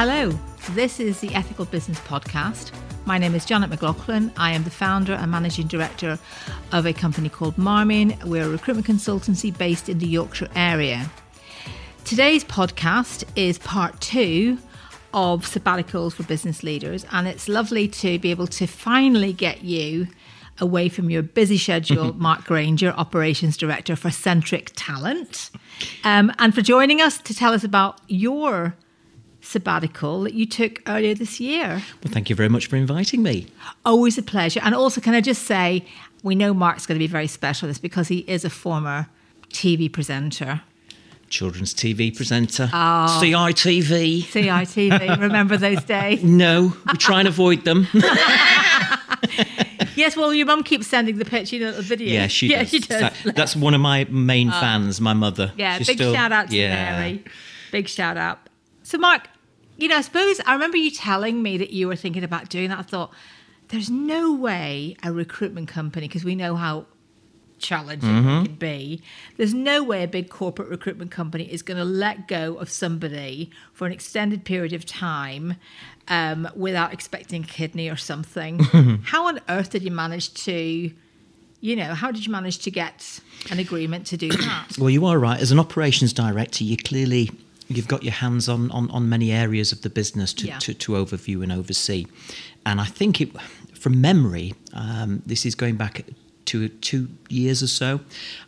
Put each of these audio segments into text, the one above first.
Hello, this is the Ethical Business Podcast. My name is Janet McLaughlin. I am the founder and managing director of a company called Marmion. We're a recruitment consultancy based in the Yorkshire area. Today's podcast is part two of sabbaticals for business leaders, and it's lovely to be able to finally get you away from your busy schedule, Mark Granger, Operations Director for Centric Talent, um, and for joining us to tell us about your sabbatical that you took earlier this year. Well, thank you very much for inviting me. Always a pleasure. And also, can I just say, we know Mark's going to be very special this because he is a former TV presenter. Children's TV presenter. Ah. Oh. CITV. CITV. Remember those days? No, we try and avoid them. yes, well, your mum keeps sending the picture, you know, the video. Yeah, she yeah, does. She does. That, that's one of my main oh. fans, my mother. Yeah, She's big still, shout out to yeah. Mary. Big shout out. So, Mark, you know, I suppose I remember you telling me that you were thinking about doing that. I thought, there's no way a recruitment company, because we know how challenging mm-hmm. it can be, there's no way a big corporate recruitment company is going to let go of somebody for an extended period of time um, without expecting a kidney or something. how on earth did you manage to? you know, how did you manage to get an agreement to do that? Well, you are right. As an operations director, you clearly you've got your hands on, on, on many areas of the business to, yeah. to, to, overview and oversee. And I think it, from memory, um, this is going back to two years or so,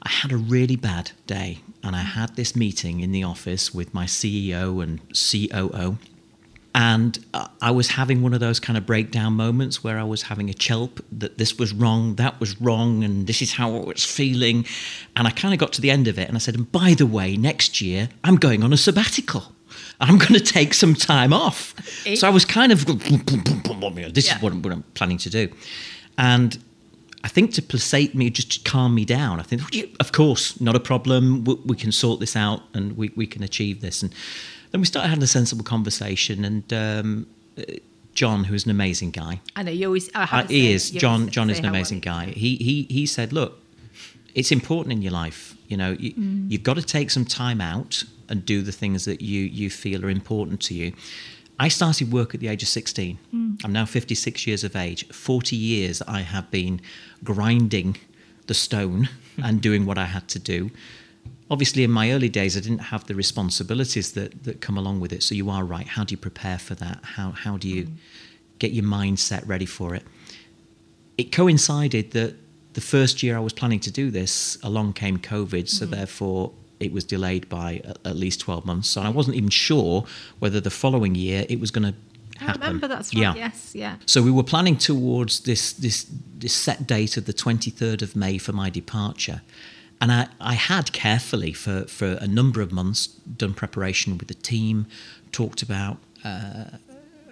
I had a really bad day. And I had this meeting in the office with my CEO and COO. And uh, I was having one of those kind of breakdown moments where I was having a chelp that this was wrong, that was wrong, and this is how I was feeling. And I kind of got to the end of it and I said, and by the way, next year I'm going on a sabbatical. I'm going to take some time off. Eh? So I was kind of, this yeah. is what I'm, what I'm planning to do. And I think to placate me, just to calm me down, I think, of course, not a problem. We, we can sort this out and we, we can achieve this. And then we started having a sensible conversation, and um, John, who is an amazing guy. I know you always. Uh, he say, is. John. John is an amazing guy. He he he said, look, it's important in your life. You know, you, mm. you've got to take some time out and do the things that you you feel are important to you. I started work at the age of 16. Mm. I'm now 56 years of age. 40 years I have been grinding the stone and doing what I had to do obviously in my early days i didn't have the responsibilities that that come along with it so you are right how do you prepare for that how how do you mm. get your mindset ready for it it coincided that the first year i was planning to do this along came covid so mm. therefore it was delayed by at least 12 months and i wasn't even sure whether the following year it was going to happen. I remember that's right. Yeah. Yes, yeah. So we were planning towards this this this set date of the 23rd of May for my departure. And I, I had carefully for, for a number of months done preparation with the team, talked about uh,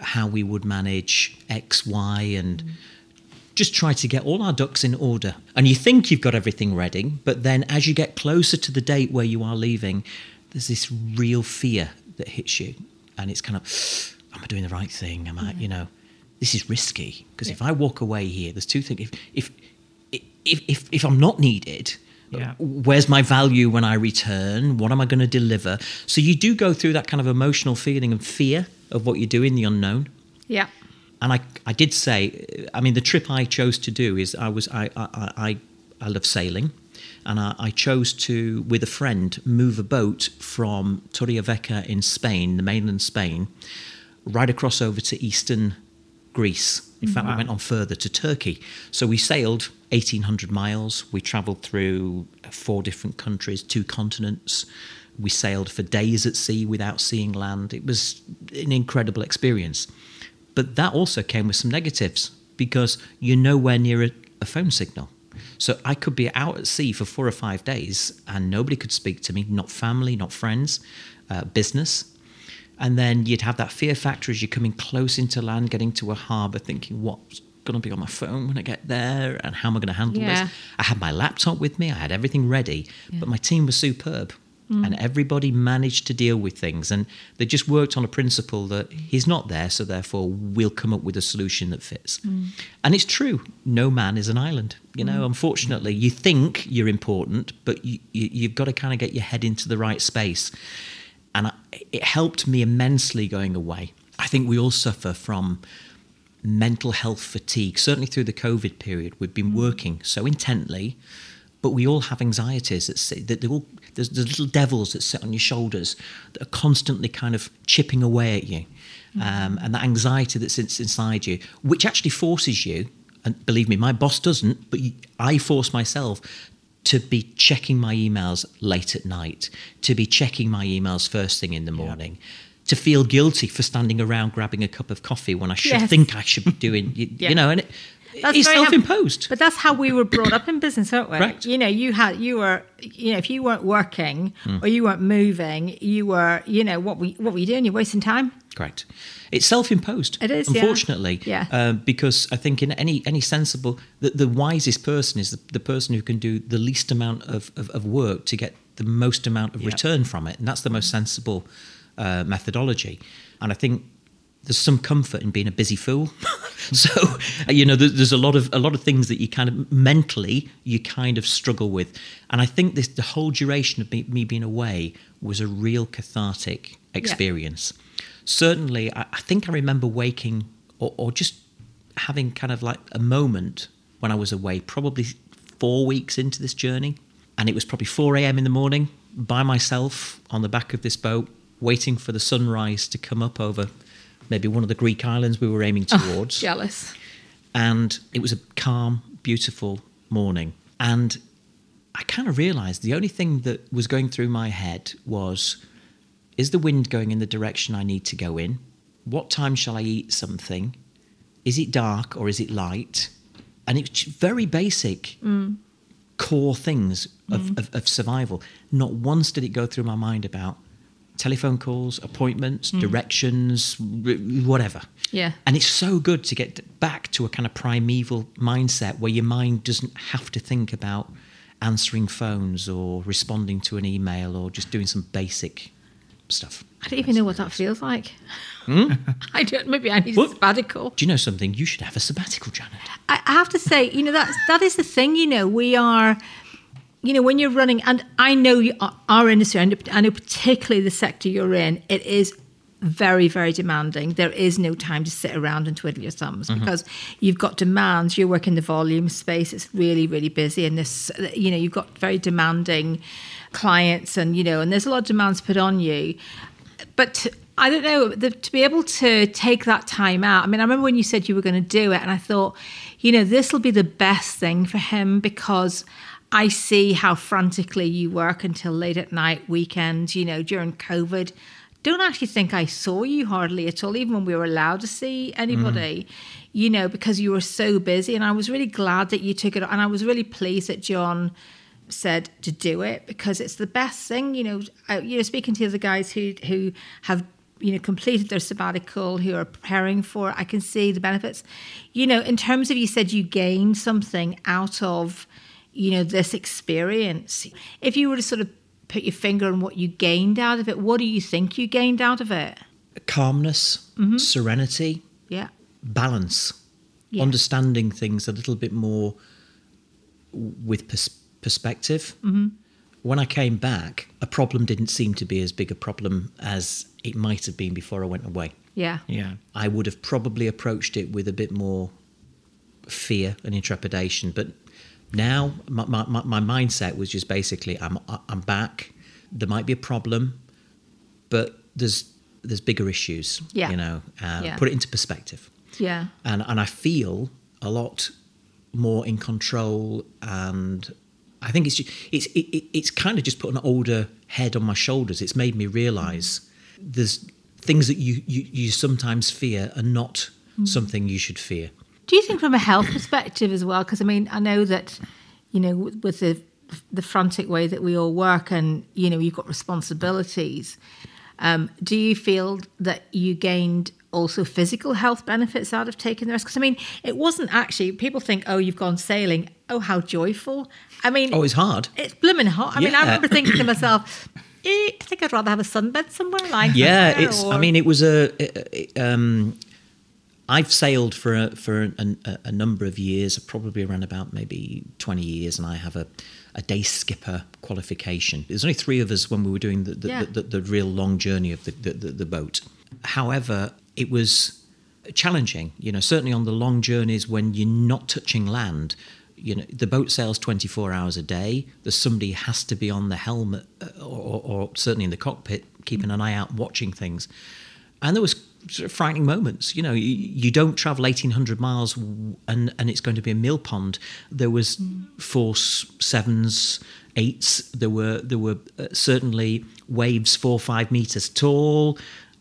how we would manage X, Y, and mm. just try to get all our ducks in order. And you think you've got everything ready, but then as you get closer to the date where you are leaving, there's this real fear that hits you. And it's kind of, am I doing the right thing? Am I, mm. you know, this is risky because yeah. if I walk away here, there's two things. If, if, if, if, if I'm not needed, yeah. Um, where's my value when I return? What am I going to deliver? So you do go through that kind of emotional feeling of fear of what you're doing, the unknown. Yeah. And I, I did say, I mean, the trip I chose to do is I was, I, I, I, I love sailing. And I, I chose to, with a friend, move a boat from Torrevieja in Spain, the mainland Spain, right across over to eastern Greece. In fact, wow. we went on further to Turkey. So we sailed 1,800 miles. We traveled through four different countries, two continents. We sailed for days at sea without seeing land. It was an incredible experience. But that also came with some negatives because you're nowhere near a, a phone signal. So I could be out at sea for four or five days and nobody could speak to me, not family, not friends, uh, business. And then you'd have that fear factor as you're coming close into land, getting to a harbour, thinking, what's going to be on my phone when I get there? And how am I going to handle yeah. this? I had my laptop with me, I had everything ready, yeah. but my team was superb. Mm. And everybody managed to deal with things. And they just worked on a principle that he's not there, so therefore we'll come up with a solution that fits. Mm. And it's true, no man is an island. You know, mm. unfortunately, you think you're important, but you, you, you've got to kind of get your head into the right space and I, it helped me immensely going away. I think we all suffer from mental health fatigue. Certainly through the COVID period, we've been working so intently, but we all have anxieties that sit, that all, there's, there's little devils that sit on your shoulders that are constantly kind of chipping away at you, um, and that anxiety that sits inside you, which actually forces you. And believe me, my boss doesn't, but I force myself to be checking my emails late at night, to be checking my emails first thing in the morning. Yeah to feel guilty for standing around grabbing a cup of coffee when I should yes. think I should be doing, you, yeah. you know, and it, that's it's self-imposed. but that's how we were brought up in business, aren't we? Right. You know, you had you were you know if you weren't working mm. or you weren't moving, you were you know what we what were you doing? You're wasting time. Correct. It's self-imposed. It is, unfortunately. Yeah. yeah. Uh, because I think in any any sensible, the, the wisest person is the, the person who can do the least amount of, of, of work to get the most amount of return from it, and that's the most sensible uh, methodology. And I think there's some comfort in being a busy fool. so you know, there's a lot of a lot of things that you kind of mentally you kind of struggle with, and I think this the whole duration of me, me being away was a real cathartic experience. Yeah. Certainly, I, I, think I remember waking or, or just having kind of like a moment when I was away, probably four weeks into this journey, and it was probably 4 a.m. in the morning by myself on the back of this boat waiting for the sunrise to come up over maybe one of the Greek islands we were aiming oh, towards. Oh, jealous. And it was a calm, beautiful morning. And I kind of realized the only thing that was going through my head was is the wind going in the direction I need to go in? What time shall I eat something? Is it dark or is it light? And it's very basic mm. core things of, mm. of, of survival. Not once did it go through my mind about telephone calls, appointments, mm. directions, whatever. Yeah. And it's so good to get back to a kind of primeval mindset where your mind doesn't have to think about answering phones or responding to an email or just doing some basic stuff. I don't even know what that feels like. Hmm? I don't. Maybe I need what? a sabbatical. Do you know something? You should have a sabbatical, Janet. I, I have to say, you know, that's that is the thing. You know, we are you know, when you're running, and I know you, our industry, and I know particularly the sector you're in, it is very, very demanding. There is no time to sit around and twiddle your thumbs mm-hmm. because you've got demands. You work in the volume space; it's really, really busy, and this, you know, you've got very demanding clients, and you know, and there's a lot of demands put on you. But I don't know the, to be able to take that time out. I mean, I remember when you said you were going to do it, and I thought, you know, this will be the best thing for him because I see how frantically you work until late at night, weekends, you know, during COVID. Don't actually think I saw you hardly at all, even when we were allowed to see anybody, mm. you know, because you were so busy. And I was really glad that you took it. And I was really pleased that John said to do it because it's the best thing, you know. I, you know, speaking to the guys who who have you know completed their sabbatical who are preparing for it, i can see the benefits you know in terms of you said you gained something out of you know, this experience. If you were to sort of put your finger on what you gained out of it, what do you think you gained out of it? Calmness, mm-hmm. serenity, yeah, balance, yeah. understanding things a little bit more with pers- perspective. Mm-hmm. When I came back, a problem didn't seem to be as big a problem as it might have been before I went away. Yeah. Yeah. I would have probably approached it with a bit more fear and intrepidation, but now, my, my, my mindset was just basically, I'm I'm back. There might be a problem, but there's there's bigger issues. Yeah. You know, uh, yeah. put it into perspective. Yeah. And and I feel a lot more in control, and I think it's just, it's it, it's kind of just put an older head on my shoulders. It's made me realise there's things that you, you you sometimes fear are not mm. something you should fear. Do you think from a health perspective as well? Because I mean, I know that you know with the the frantic way that we all work, and you know you've got responsibilities. Um, do you feel that you gained also physical health benefits out of taking the risk? Because I mean, it wasn't actually. People think, oh, you've gone sailing. Oh, how joyful! I mean, oh, it's hard. It's blooming hot. I yeah. mean, I remember thinking to myself. Eh, I think I'd rather have a sunbed somewhere like yeah. It's. Or... I mean, it was a. Um, I've sailed for a, for a, a, a, number of years, probably around about maybe 20 years, and I have a, a day skipper qualification. There's only three of us when we were doing the, the, yeah. the, the, the, real long journey of the, the, the boat. However, it was challenging. You know, certainly on the long journeys when you're not touching land. You know, the boat sails 24 hours a day. There's somebody has to be on the helm, uh, or, or certainly in the cockpit, keeping an eye out, watching things. And there was sort of frightening moments. You know, you, you don't travel 1,800 miles and, and it's going to be a mill pond. There was force sevens, eights. There were there were uh, certainly waves four five meters tall.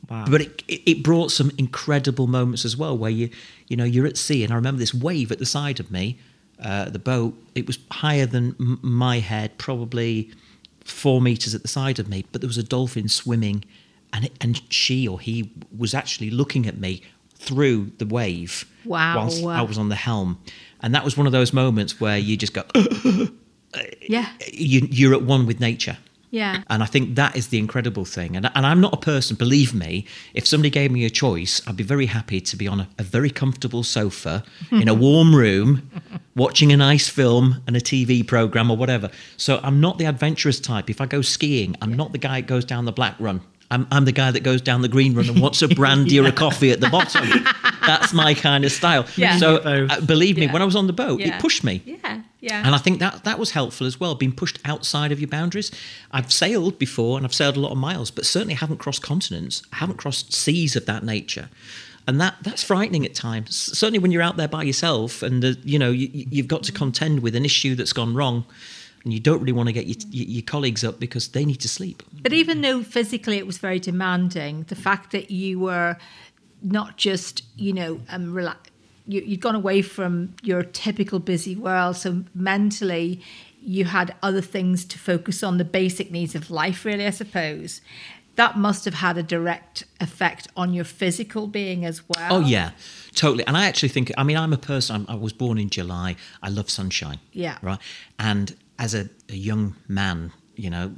Wow. But it, it brought some incredible moments as well, where you you know you're at sea, and I remember this wave at the side of me, uh, the boat. It was higher than m- my head, probably four meters at the side of me, but there was a dolphin swimming, and it, and she or he was actually looking at me through the wave wow. whilst I was on the helm, and that was one of those moments where you just go, yeah, you, you're at one with nature. Yeah. And I think that is the incredible thing. And, and I'm not a person, believe me, if somebody gave me a choice, I'd be very happy to be on a, a very comfortable sofa in a warm room, watching a nice film and a TV program or whatever. So I'm not the adventurous type. If I go skiing, I'm not the guy that goes down the black run. I'm, I'm the guy that goes down the green run and wants a brandy yeah. or a coffee at the bottom. That's my kind of style. Yeah. So uh, believe me, yeah. when I was on the boat, yeah. it pushed me. Yeah. Yeah. And I think that that was helpful as well, being pushed outside of your boundaries. I've sailed before and I've sailed a lot of miles, but certainly haven't crossed continents, haven't crossed seas of that nature. And that that's frightening at times. Certainly when you're out there by yourself and uh, you know you, you've got to contend with an issue that's gone wrong and you don't really want to get your, your, colleagues up because they need to sleep. But even though physically it was very demanding, the fact that you were not just, you know, um, relax you, you'd gone away from your typical busy world. So mentally, you had other things to focus on, the basic needs of life, really, I suppose. That must have had a direct effect on your physical being as well. Oh, yeah, totally. And I actually think, I mean, I'm a person, I'm, i was born in July. I love sunshine. Yeah. Right. And as a, a young man, you know,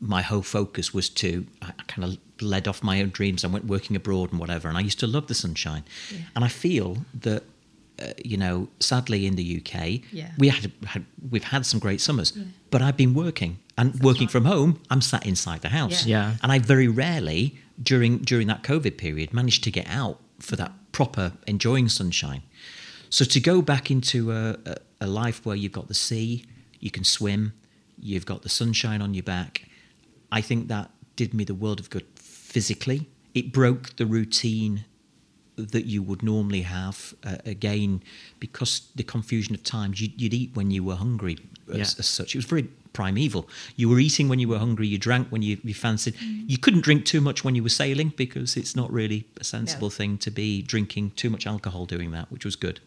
my whole focus was to I kind of led off my own dreams. I went working abroad and whatever, and I used to love the sunshine. Yeah. And I feel that uh, you know, sadly in the UK, yeah. we had, had, we've had some great summers, yeah. but I've been working and That's working right. from home. I'm sat inside the house, yeah. and I very rarely during during that COVID period managed to get out for that proper enjoying sunshine. So to go back into a, a, a life where you've got the sea, you can swim, you've got the sunshine on your back, I think that did me the world of good physically. It broke the routine that you would normally have. Uh, again, because the confusion of times, you'd, you'd eat when you were hungry as, yeah. as, such. It was very primeval. You were eating when you were hungry, you drank when you, you fancied. Mm. You couldn't drink too much when you were sailing because it's not really a sensible thing to be drinking too much alcohol doing that, which was good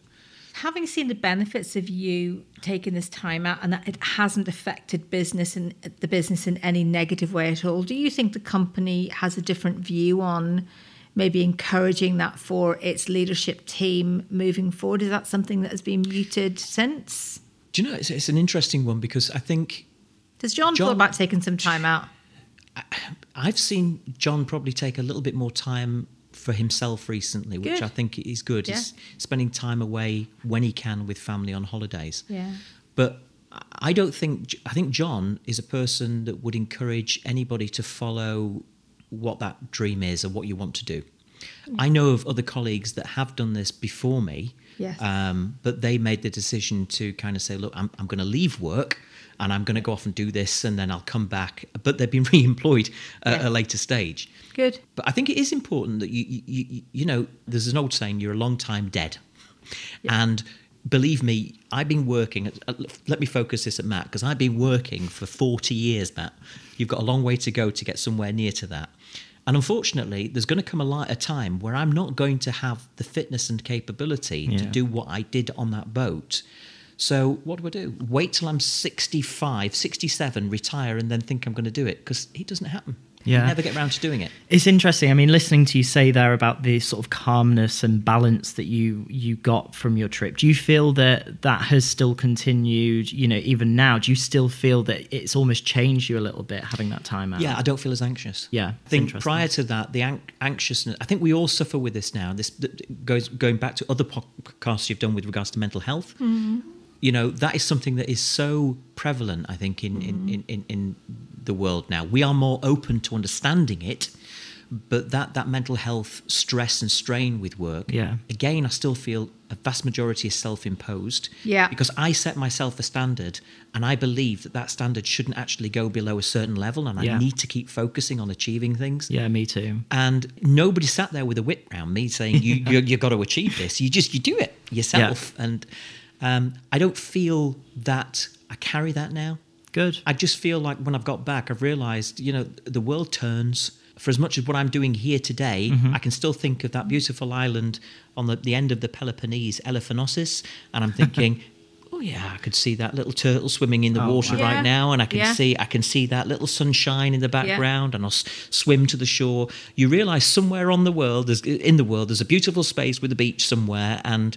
having seen the benefits of you taking this time out and that it hasn't affected business and the business in any negative way at all, do you think the company has a different view on maybe encouraging that for its leadership team moving forward? Is that something that has been muted since? Do you know, it's, it's an interesting one because I think. Does John, John feel about taking some time out? I've seen John probably take a little bit more time for himself recently, which good. I think is good. Yeah. He's spending time away when he can with family on holidays. Yeah. But I don't think I think John is a person that would encourage anybody to follow what that dream is or what you want to do. I know of other colleagues that have done this before me, yes. um, but they made the decision to kind of say, look, I'm, I'm going to leave work and I'm going to go off and do this and then I'll come back. But they've been re-employed at yeah. a later stage. Good. But I think it is important that you, you, you, you know, there's an old saying, you're a long time dead. Yeah. And believe me, I've been working. At, let me focus this at Matt because I've been working for 40 years, Matt. You've got a long way to go to get somewhere near to that. And unfortunately, there's going to come a, light, a time where I'm not going to have the fitness and capability yeah. to do what I did on that boat. So what do I do? Wait till I'm 65, 67, retire, and then think I'm going to do it because it doesn't happen. Yeah. You never get around to doing it. It's interesting. I mean, listening to you say there about the sort of calmness and balance that you you got from your trip. Do you feel that that has still continued? You know, even now, do you still feel that it's almost changed you a little bit having that time out? Yeah, I don't feel as anxious. Yeah, I think prior to that, the an- anxiousness. I think we all suffer with this now. This goes going back to other podcasts you've done with regards to mental health. Mm-hmm you know that is something that is so prevalent i think in, mm-hmm. in, in, in the world now we are more open to understanding it but that that mental health stress and strain with work Yeah. again i still feel a vast majority is self-imposed Yeah. because i set myself a standard and i believe that that standard shouldn't actually go below a certain level and Yeah. i need to keep focusing on achieving things Yeah, me too. and nobody sat there with a whip round me saying you you you've got to achieve this. You just you do it yourself, and um, I don't feel that I carry that now. Good. I just feel like when I've got back, I've realised you know the world turns. For as much as what I'm doing here today, I can still think of that beautiful island on the, the end of the Peloponnese, Elafonisos, and I'm thinking. Oh yeah, I could see that little turtle swimming in the Oh, water wow. Yeah, right now, and I can yeah. see I can see that little sunshine in the background, and I'll s- swim to the shore. You realise somewhere on the world, there's, in the world, there's a beautiful space with a beach somewhere, and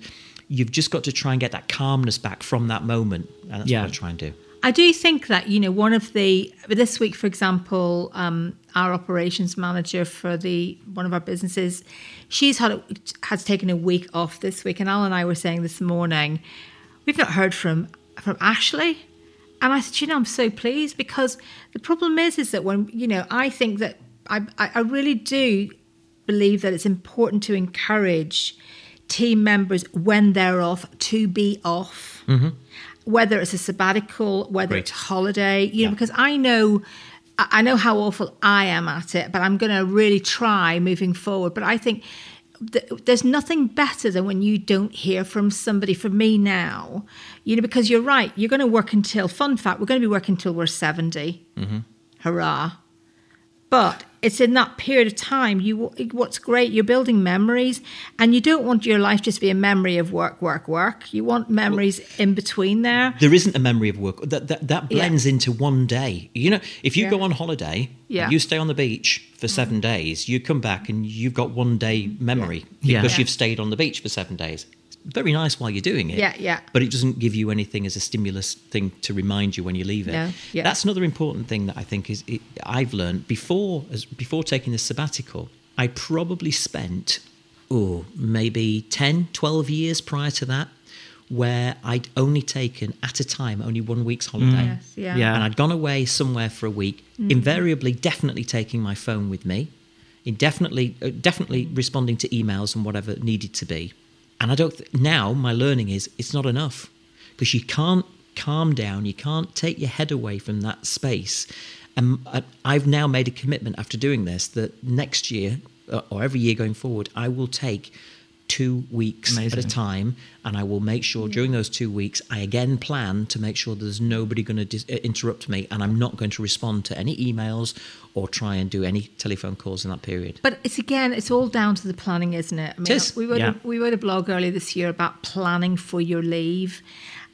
you've just got to try and get that calmness back from that moment, and that's Yeah. what I try and do. I do think that you know one of the this week, for example, um, our operations manager for the one of our businesses, she's had a, has taken a week off this week, and Al and I were saying this morning, we've not heard from from Ashley, and I said, you know, I'm so pleased because the problem is, is that when you know, I think that I I, I really do believe that it's important to encourage team members when they're off to be off mm-hmm. whether it's a sabbatical, whether Great. it's holiday, you know, because I know I know how awful I am at it, but I'm going to really try moving forward. But I think there's nothing better than when you don't hear from somebody. For me now, you know, because you're right, you're going to work until. Fun fact: we're going to be working until we're 70. Mm-hmm. Hurrah! But it's in that period of time. You, what's great, you're building memories, and you don't want your life just to be a memory of work, work, work. You want memories in between there. There isn't a memory of work that that, that Yeah. blends into one day. You know, if you Yeah. go on holiday, Yeah. You stay on the beach for seven mm. days, you come back and you've got one day memory Yeah. because Yeah. you've stayed on the beach for seven days. It's very nice while you're doing it. Yeah, yeah. But it doesn't give you anything as a stimulus thing to remind you when you leave it. No, yeah. That's another important thing that I think is it, I've learned before as before taking this sabbatical. I probably spent oh maybe 10, 12 years prior to that where I'd only taken at a time only one week's holiday. Yes, yeah. Yeah. And I'd gone away somewhere for a week, invariably, definitely taking my phone with me, indefinitely, uh, definitely responding to emails and whatever needed to be. And I don't. Th- now my learning is it's not enough because you can't calm down, you can't take your head away from that space. And I- I've now made a commitment after doing this that next year uh, or every year going forward, I will take two weeks at a time and I will make sure during those two weeks I again plan to make sure there's nobody going to dis- uh, interrupt me and I'm not going to respond to any emails or try and do any telephone calls in that period. But it's again, it's all down to the planning, isn't it? I mean, is. we wrote Yeah. a, we wrote a blog earlier this year about planning for your leave,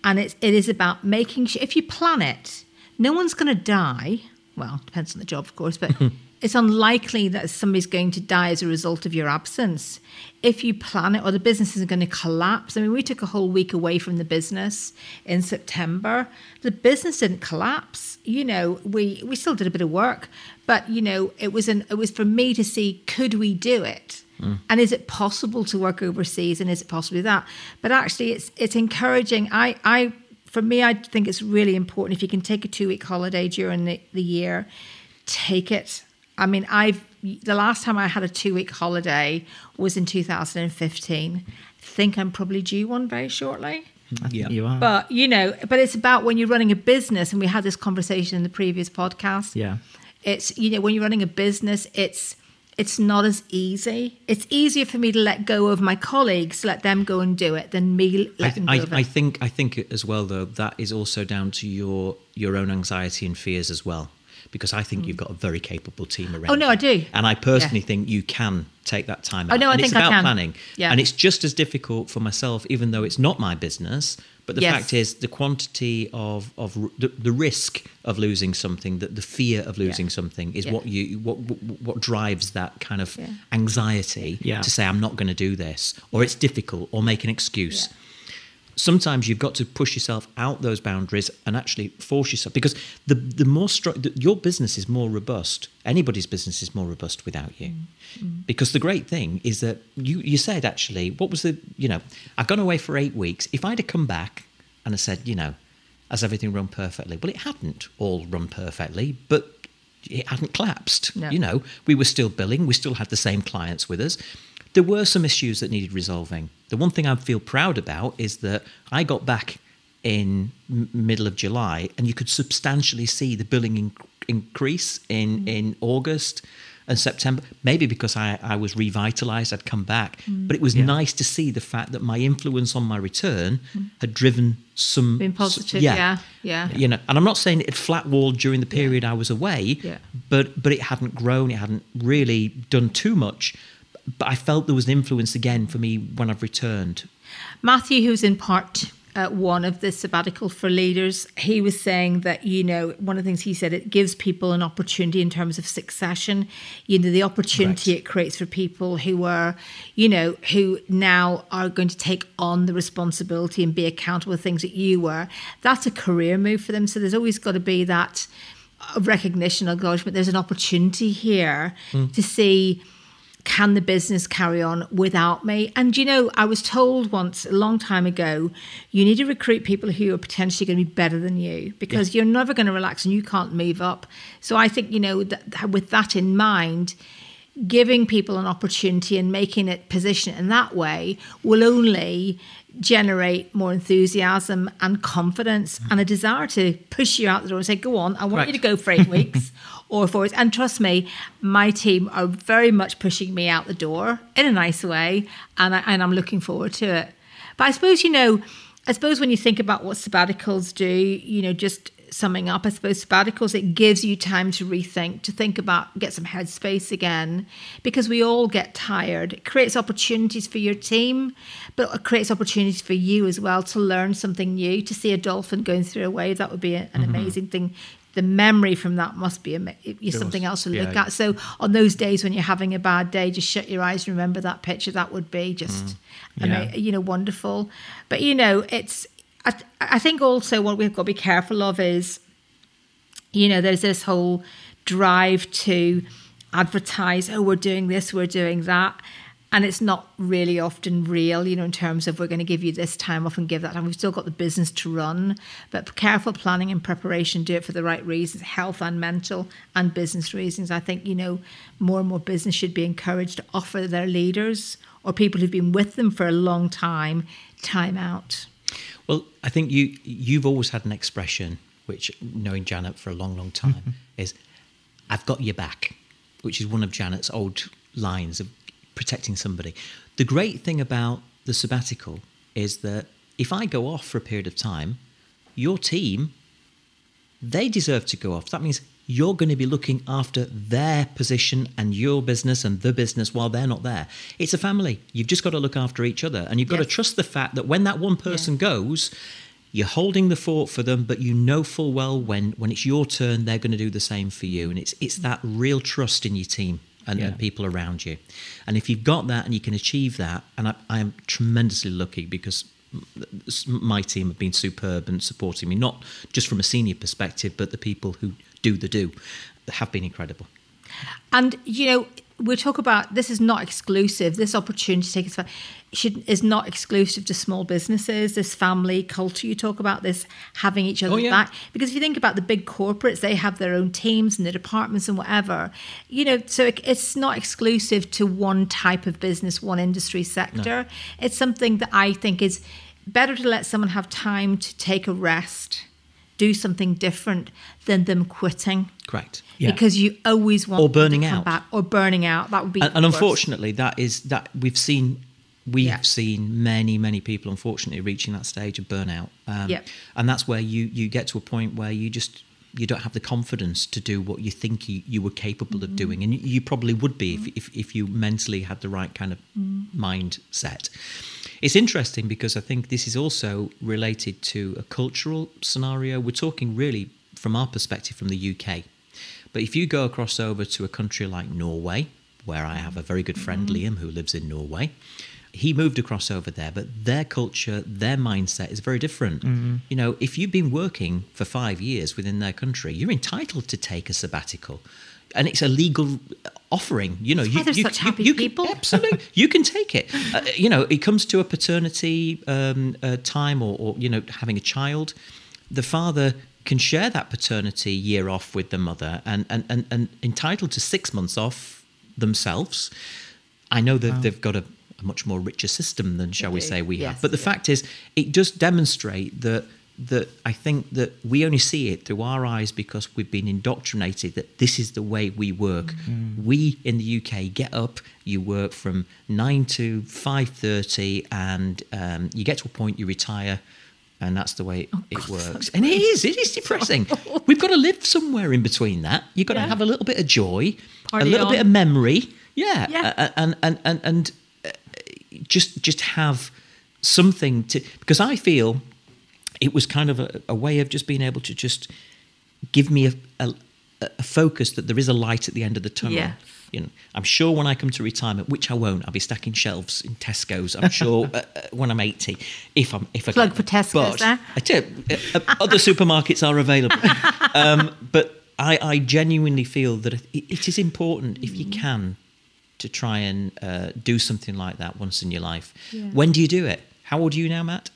and it's it is about making sure if you plan it, no one's going to die. Well, depends on the job, of course, but it's unlikely that somebody's going to die as a result of your absence. If you plan it, or the business isn't going to collapse. I mean, we took a whole week away from the business in September. The business didn't collapse. You know, we we still did a bit of work, but you know, it was an it was for me to see could we do it. Hmm. And is it possible to work overseas? And is it possibly that? But actually, it's it's encouraging. I I for me, I think it's really important if you can take a two week holiday during the, the year, take it. I mean, I've the last time I had a two week holiday was in 2015. I think I'm probably due one very shortly. Hmm. Yeah. you are. But you know, but it's about when you're running a business, and we had this conversation in the previous podcast. yeah. It's you know when you're running a business, it's it's not as easy. It's easier for me to let go of my colleagues, let them go and do it, than me I, letting I, go of it. I think I think as well though that is also down to your your own anxiety and fears as well because I think you've got a very capable team around. Mm. Oh, no, you. I do. and I personally Yeah. think you can take that time. Oh, out. no, I and it's think I about can. planning, Yeah. and it's just as difficult for myself, even though it's not my business. But the Yes. fact is, the quantity of of the, the risk of losing something, that the fear of losing something, is Yeah. what you what, what what drives that kind of Yeah. anxiety Yeah. to say I'm not going to do this, or it's difficult, or make an excuse Yeah. Sometimes you've got to push yourself out those boundaries and actually force yourself because the the more str- the, your business is more robust anybody's business is more robust without you mm, mm. because the great thing is that you you said actually what was the you know i've gone away for eight weeks if i'd have come back and I said you know has everything run perfectly well it hadn't all run perfectly but it hadn't collapsed. No. You know, we were still billing, we still had the same clients with us. There were some issues that needed resolving. The one thing I feel proud about is that I got back in m- middle of July, and you could substantially see the billing in- increase in mm. in August and September. Maybe because I, I was revitalized, I'd come back, mm. but it was nice to see the fact that my influence on my return mm. had driven some Been positive, yeah, yeah. You know, and I'm not saying it flat walled during the period I was away, Yeah. but but it hadn't grown, it hadn't really done too much. But I felt there was an influence again for me when I've returned. Matthew, who's in part uh, one of the sabbatical for leaders, he was saying that, you know, one of the things he said, it gives people an opportunity in terms of succession. You know, the opportunity Right. it creates for people who are, you know, who now are going to take on the responsibility and be accountable for things that you were. That's a career move for them. So there's always got to be that uh, recognition, acknowledgement. There's an opportunity here to see can the business carry on without me? And you know, I was told once a long time ago, you need to recruit people who are potentially going to be better than you because you're never going to relax and you can't move up. So I think, you know, that, with that in mind, giving people an opportunity and making it position it in that way will only generate more enthusiasm and confidence mm-hmm. and a desire to push you out the door and say, go on, I want you to go for eight weeks or four weeks. And trust me, my team are very much pushing me out the door in a nice way. And, I, and I'm looking forward to it. But I suppose, you know, I suppose when you think about what sabbaticals do, you know, just summing up, I suppose sabbaticals, it gives you time to rethink, to think about, get some headspace again, because we all get tired. It creates opportunities for your team, but it creates opportunities for you as well to learn something new, to see a dolphin going through a wave. That would be an mm-hmm. amazing thing. The memory from that must be something else to look Yeah. at. So on those days when you're having a bad day, just shut your eyes and remember that picture. That would be just, mm. ama- Yeah. you know, wonderful. But you know, it's. I, th- I think also what we've got to be careful of is, you know, there's this whole drive to advertise. Oh, we're doing this, we're doing that. And it's not really often real, you know, in terms of we're going to give you this time off and give that time. We've still got the business to run, but careful planning and preparation, do it for the right reasons, health and mental and business reasons. I think, you know, more and more business should be encouraged to offer their leaders or people who've been with them for a long time time out. Well, I think you you've always had an expression which, knowing Janet for a long, long time, mm-hmm. is "I've got your back," which is one of Janet's old lines of protecting somebody. The great thing about the sabbatical is that if I go off for a period of time, your team they deserve to go off. That means you're going to be looking after their position and your business and the business while they're not there. It's a family. You've just got to look after each other. And you've got to trust the fact that when that one person Yeah. goes, you're holding the fort for them, but you know full well when, when it's your turn, they're going to do the same for you. And it's, it's that real trust in your team and, and people around you. And if you've got that and you can achieve that, and I, I am tremendously lucky because my team have been superb and supporting me, not just from a senior perspective, but the people who do the do have been incredible. And you know, we talk about this is not exclusive. This opportunity to take us should is not exclusive to small businesses. This family culture you talk about, this having each other Oh, yeah. back. Because if you think about the big corporates, they have their own teams and their departments and whatever. You know, so it, it's not exclusive to one type of business, one industry sector. It's something that I think is better to let someone have time to take a rest, do something different than them quitting Correct. Yeah. because you always want Or burning out. back or burning out. That would be And, and unfortunately, that is that we've seen. We've Yeah. seen many, many people, unfortunately, reaching that stage of burnout. Um, Yep. And that's where you you get to a point where you just you don't have the confidence to do what you think you, you were capable of doing, and you, you probably would be if, if if you mentally had the right kind of mindset. It's interesting because I think this is also related to a cultural scenario. We're talking really from our perspective from the UK. But if you go across over to a country like Norway, where I have a very good friend, mm-hmm. Liam, who lives in Norway, he moved across over there, but their culture, their mindset is very different. Mm-hmm. You know, if you've been working for five years within their country, you're entitled to take a sabbatical. And it's a legal offering, you know. you, you, such you- happy you can- absolutely, you can take it. Uh, you know, it comes to a paternity um, uh, time, or, or you know, having a child. The father can share that paternity year off with the mother and, and, and, and entitled to six months off themselves. I know that they've got a, a much more richer system than, shall we say, we yes, have. But the yeah. fact is, it does demonstrate that that I think that we only see it through our eyes because we've been indoctrinated that this is the way we work. We in the UK get up, you work from nine to five thirty, and um, you get to a point you retire. And that's the way it, it works. And it is, it is depressing. We've got to live somewhere in between that. You've got to have a little bit of joy, Party a little bit of memory. Yeah. Yeah. And, and, and, and uh, just, just have something to, because I feel it was kind of a, a way of just being able to just give me a, a, a focus that there is a light at the end of the tunnel. Yes. You know, I'm sure when I come to retirement, which I won't, I'll be stacking shelves in Tesco's. I'm sure uh, uh, when I'm 80, if I'm if I Plug can. for Tesco's But there. I tell you, uh, uh, other supermarkets are available. um, but I, I genuinely feel that it, it is important if you can to try and uh, do something like that once in your life. When do you do it? How old are you now, Matt?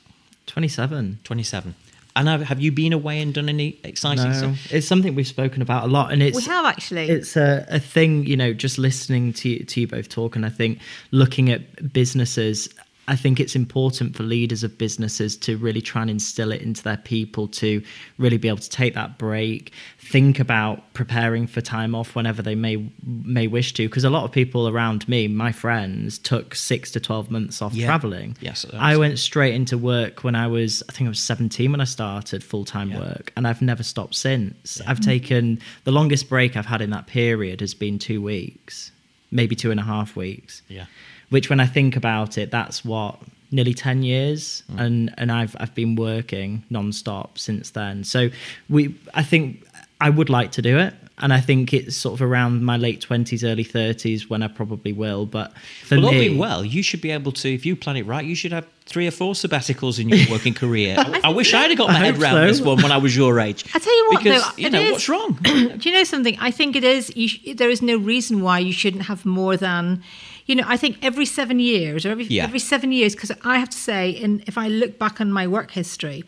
27. 27. And have, have you been away and done any exciting No, stuff? it's something we've spoken about a lot, and it's We have actually. It's a, a thing, you know, just listening to to you both talk, and I think looking at businesses, I think it's important for leaders of businesses to really try and instill it into their people to really be able to take that break, think about preparing for time off whenever they may may wish to. Because a lot of people around me, my friends, took six to twelve months off Yeah. traveling. Yes, I went straight into work when I was, I think I was 17 when I started full time Yeah. work, and I've never stopped since. I've taken the longest break I've had in that period has been two weeks, maybe two and a half weeks. Yeah. Which, when I think about it, that's what nearly 10 years mm. and and I've I've been working non-stop since then so we I think I would like to do it and I think it's sort of around my late 20s early 30s when I probably will but for Well, me being well, you should be able to, if you plan it right, you should have three or four sabbaticals in your working career. I, I wish I'd have got my I head around so. this one when I was your age. I tell you what, because, though, you know, is- what's wrong? Do you know something? I think it is. You sh- there is no reason why you shouldn't have more than, you know. I think every seven years or every Yeah. every seven years, because I have to say, and if I look back on my work history,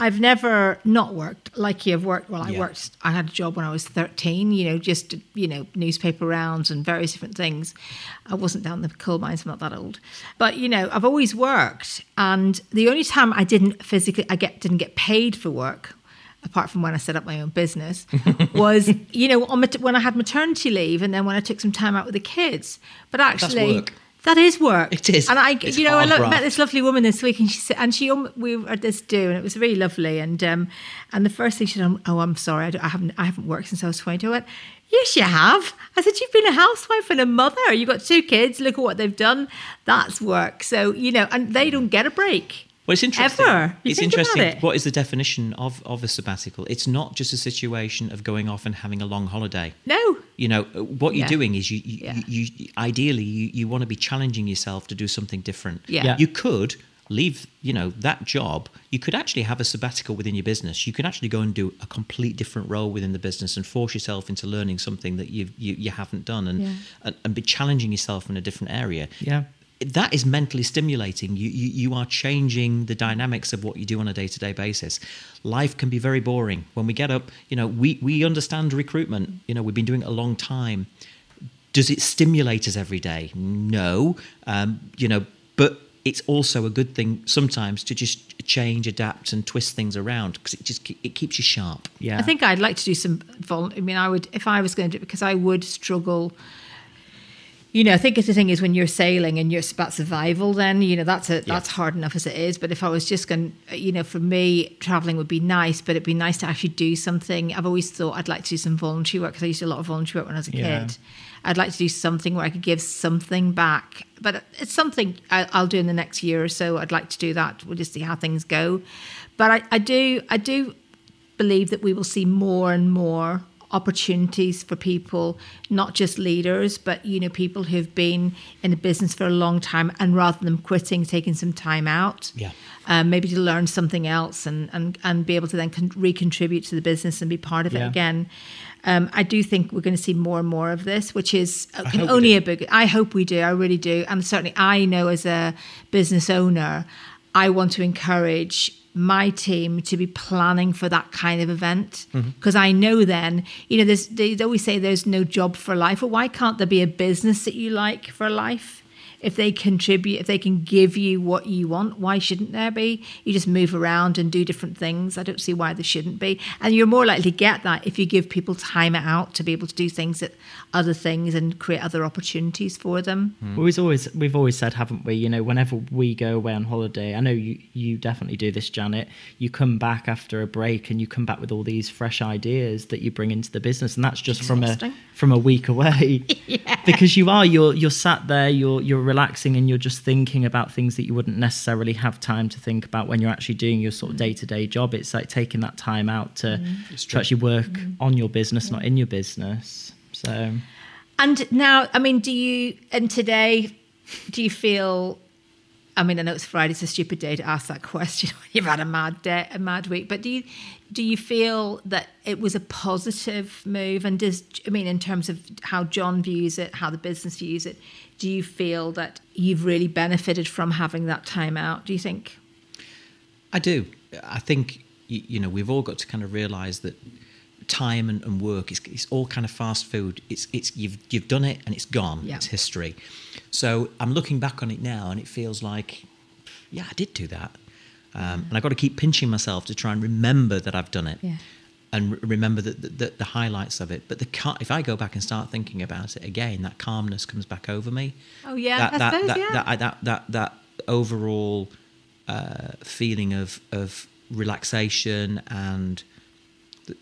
I've never not worked like you have worked. Well, I Yeah. worked. I had a job when I was thirteen. You know, just you know newspaper rounds and various different things. I wasn't down the coal mines. I'm not that old, but you know, I've always worked. And the only time I didn't physically, I get didn't get paid for work apart from when I set up my own business, was you know when I had maternity leave and then when I took some time out with the kids. But actually, work. that is work. It is. And I, It's you know, I lo- met this lovely woman this week, and she said, and she um, we were at this do, and it was really lovely. And um, and the first thing she said, "Oh, I'm sorry, I, don't- I haven't I haven't worked since I was 20. I went, "Yes, you have." I said, "You've been a housewife and a mother. You've got two kids. Look at what they've done. That's work." So you know, and they don't get a break. Well, it's interesting. Ever. You It's think about interesting. it. What is the definition of, of a sabbatical? It's not just a situation of going off and having a long holiday. No. You know, uh, what you're Yeah. doing is you, you, Yeah. you, you ideally you, you want to be challenging yourself to do something different. Yeah. Yeah. You could leave, you know, that job. You could actually have a sabbatical within your business. You could actually go and do a complete different role within the business and force yourself into learning something that you you, you haven't done and, Yeah. and and be challenging yourself in a different area yeah that is mentally stimulating. You, you you are changing the dynamics of what you do on a day to day basis. Life can be very boring. When we get up, you know, we we understand recruitment. You know, we've been doing it a long time. Does it stimulate us every day? No. Um, you know, but it's also a good thing sometimes to just change, adapt, and twist things around because it just it keeps you sharp. yeah I think I'd like to do some. Vol- I mean, I would if I was going to do it because I would struggle. You know, I think the thing is when you're sailing and you're about survival, then you know that's a that's hard enough as it is. But if I was just going, you know, for me, traveling would be nice, but it'd be nice to actually do something. I've always thought I'd like to do some voluntary work because I used to do a lot of voluntary work when I was a Yeah. kid. I'd like to do something where I could give something back, but it's something I, I'll do in the next year or so. I'd like to do that. We'll just see how things go. But I, I do, I do believe that we will see more and more opportunities for people, not just leaders, but you know, people who've been in a business for a long time and rather than quitting, taking some time out. Yeah. Um, maybe to learn something else and, and, and be able to then con- recontribute to the business and be part of it again. Um, I do think we're going to see more and more of this, which is uh, can only a big. I hope we do. I really do. And certainly, I know as a business owner, I want to encourage my team to be planning for that kind of event mm-hmm. because I know then you know there's they always say there's no job for life. Well, why can't there be a business that you like for life? If they contribute, if they can give you what you want, why shouldn't there be? You just move around and do different things. I don't see why there shouldn't be. And you're more likely to get that if you give people time out to be able to do things that other things and create other opportunities for them. Hmm. We've always we've always said, haven't we? You know, whenever we go away on holiday, I know you you definitely do this, Janet. You come back after a break and you come back with all these fresh ideas that you bring into the business, and that's just from a from a week away. Because you are you're you're sat there, you're you're relaxing, and you're just thinking about things that you wouldn't necessarily have time to think about when you're actually doing your sort of day to day job. It's like taking that time out to mm. to actually work mm. on your business, not mm. in your business. So. And now, I mean, do you, and today, do you feel, I mean, I know it's Friday, it's a stupid day to ask that question you've had a mad day, a mad week, but do you, do you feel that it was a positive move? And does, I mean, in terms of how John views it, how the business views it, do you feel that you've really benefited from having that time out? Do you think? I do. I think you, know we've all got to kind of realise that time and, and work is it's all kind of fast food. It's it's you've you've done it and it's gone. Yeah. It's history. So I'm looking back on it now and it feels like, yeah, I did do that. Um, and I've got to keep pinching myself to try and remember that I've done it. Yeah. And re- remember the, the, the, highlights of it, but the cal- if I go back and start thinking about it again, that calmness comes back over me. Oh, yeah, that I that suppose, that, yeah. that, that that that overall uh, feeling of of relaxation and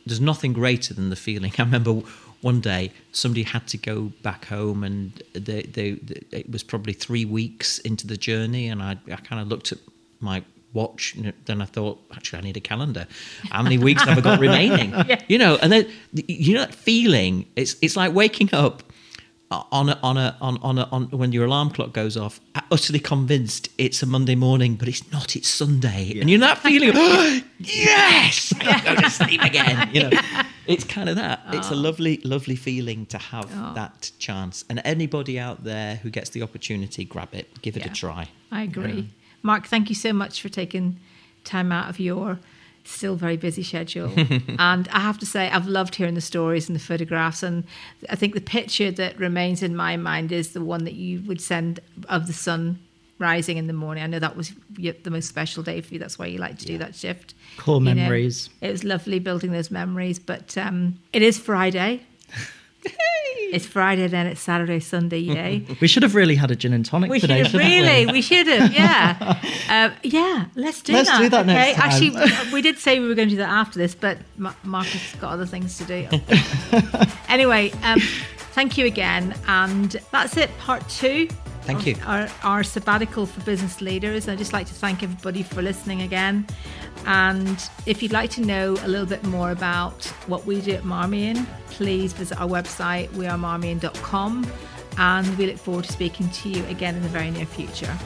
there's nothing greater than the feeling. I remember one day somebody had to go back home and they, they, they it was probably three weeks into the journey and I, I kind of looked at my watch and then I thought actually I need a calendar. How many weeks have I got remaining? You know and then you know that feeling? It's it's like waking up Uh, on a, on a on on a, on when your alarm clock goes off, uh, utterly convinced it's a Monday morning, but it's not. It's Sunday, and you're not feeling, oh, yes, go to sleep again. You know, it's kind of that. It's a oh. lovely, lovely feeling to have oh. that chance. And anybody out there who gets the opportunity, grab it, give it Yeah. a try. I agree. Mark, thank you so much for taking time out of your still very busy schedule. and I have to say, I've loved hearing the stories and the photographs. And I think the picture that remains in my mind is the one that you would send of the sun rising in the morning. I know that was the most special day for you. That's why you like to do that shift. Core You know, memories. it was lovely building those memories. But um, it is Friday. it's Friday, then it's Saturday, Sunday, yay. We should have really had a gin and tonic We should today. have shouldn't really. we? We should have. Yeah. um, yeah. Let's do that. Let's do that next time. Actually, we did say we were going to do that after this, but Marcus has got other things to do. anyway, um, thank you again, and that's it. Part two. Thank you. Our, our sabbatical for business leaders. I'd just like to thank everybody for listening again. And if you'd like to know a little bit more about what we do at Marmion, please visit our website, wearemarmion.com. And we look forward to speaking to you again in the very near future.